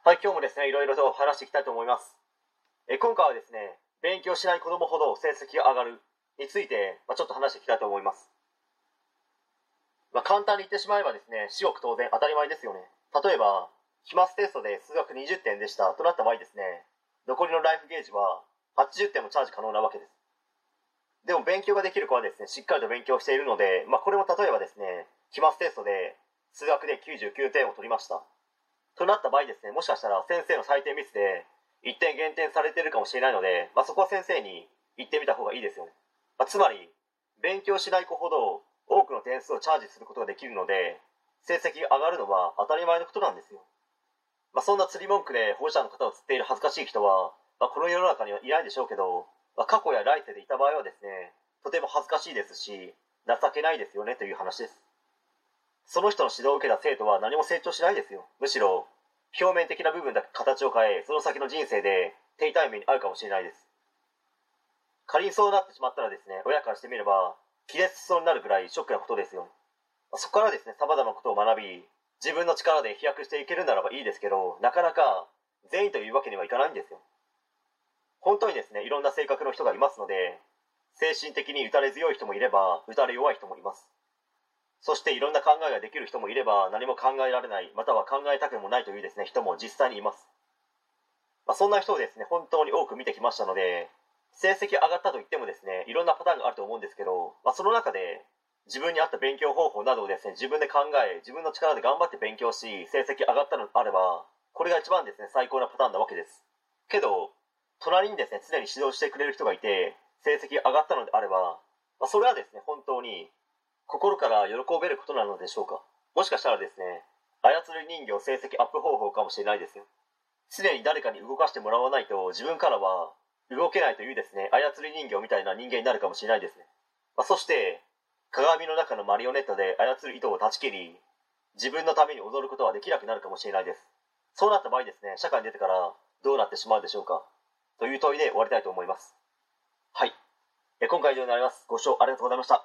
はい、今日もですね、いろいろと話していきたいと思います。え今回はですね、勉強しない子供ほど成績が上がるについて、まあ、ちょっと話していきたいと思います。まあ、簡単に言ってしまえばですね、至極当然当たり前ですよね。例えば、期末テストで数学20点でしたとなった場合ですね、残りのライフゲージは80点もチャージ可能なわけです。でも勉強ができる子はですね、しっかりと勉強しているので、まあ、これも例えばですね、期末テストで数学で99点を取りました。となった場合ですね、もしかしたら先生の採点ミスで1点減点されてるかもしれないので、まあ、そこは先生に言ってみた方がいいですよね。まあ、つまり、勉強しない子ほど多くの点数をチャージすることができるので、成績が上がるのは当たり前のことなんですよ。まあ、そんな釣り文句で保護者の方を釣っている恥ずかしい人は、ま、この世の中にはいないでしょうけど、まあ、過去や来世でいた場合はですね、とても恥ずかしいですし、情けないですよねという話です。その人の指導を受けた生徒は何も成長しないですよ。むしろ、表面的な部分だけ形を変え、その先の人生で手痛い目に遭うかもしれないです。仮にそうなってしまったらですね、親からしてみれば、気絶しそうになるぐらいショックなことですよ。そこからですね、様々なことを学び、自分の力で飛躍していけるならばいいですけど、なかなか全員というわけにはいかないんですよ。本当にですね、いろんな性格の人がいますので、精神的に打たれ強い人もいれば、打たれ弱い人もいます。そしていろんな考えができる人もいれば、何も考えられない、または考えたくもないというですね、人も実際にいます。まあ、そんな人をですね、本当に多く見てきましたので、成績上がったと言ってもですね、いろんなパターンがあると思うんですけど、まあ、その中で、自分に合った勉強方法などをですね、自分で考え、自分の力で頑張って勉強し、成績上がったのであれば、これが一番ですね、最高なパターンなわけです。けど、隣にですね、常に指導してくれる人がいて、成績上がったのであれば、まあ、それはですね、本当に、心から喜べることなのでしょうか？もしかしたらですね、操る人形成績アップ方法かもしれないですよ。常に誰かに動かしてもらわないと、自分からは動けないというですね、操り人形みたいな人間になるかもしれないですね。まあ、そして、鏡の中のマリオネットで操る糸を断ち切り、自分のために踊ることはできなくなるかもしれないです。そうなった場合ですね、社会に出てからどうなってしまうでしょうか？という問いで終わりたいと思います。はい。今回以上になります。ご視聴ありがとうございました。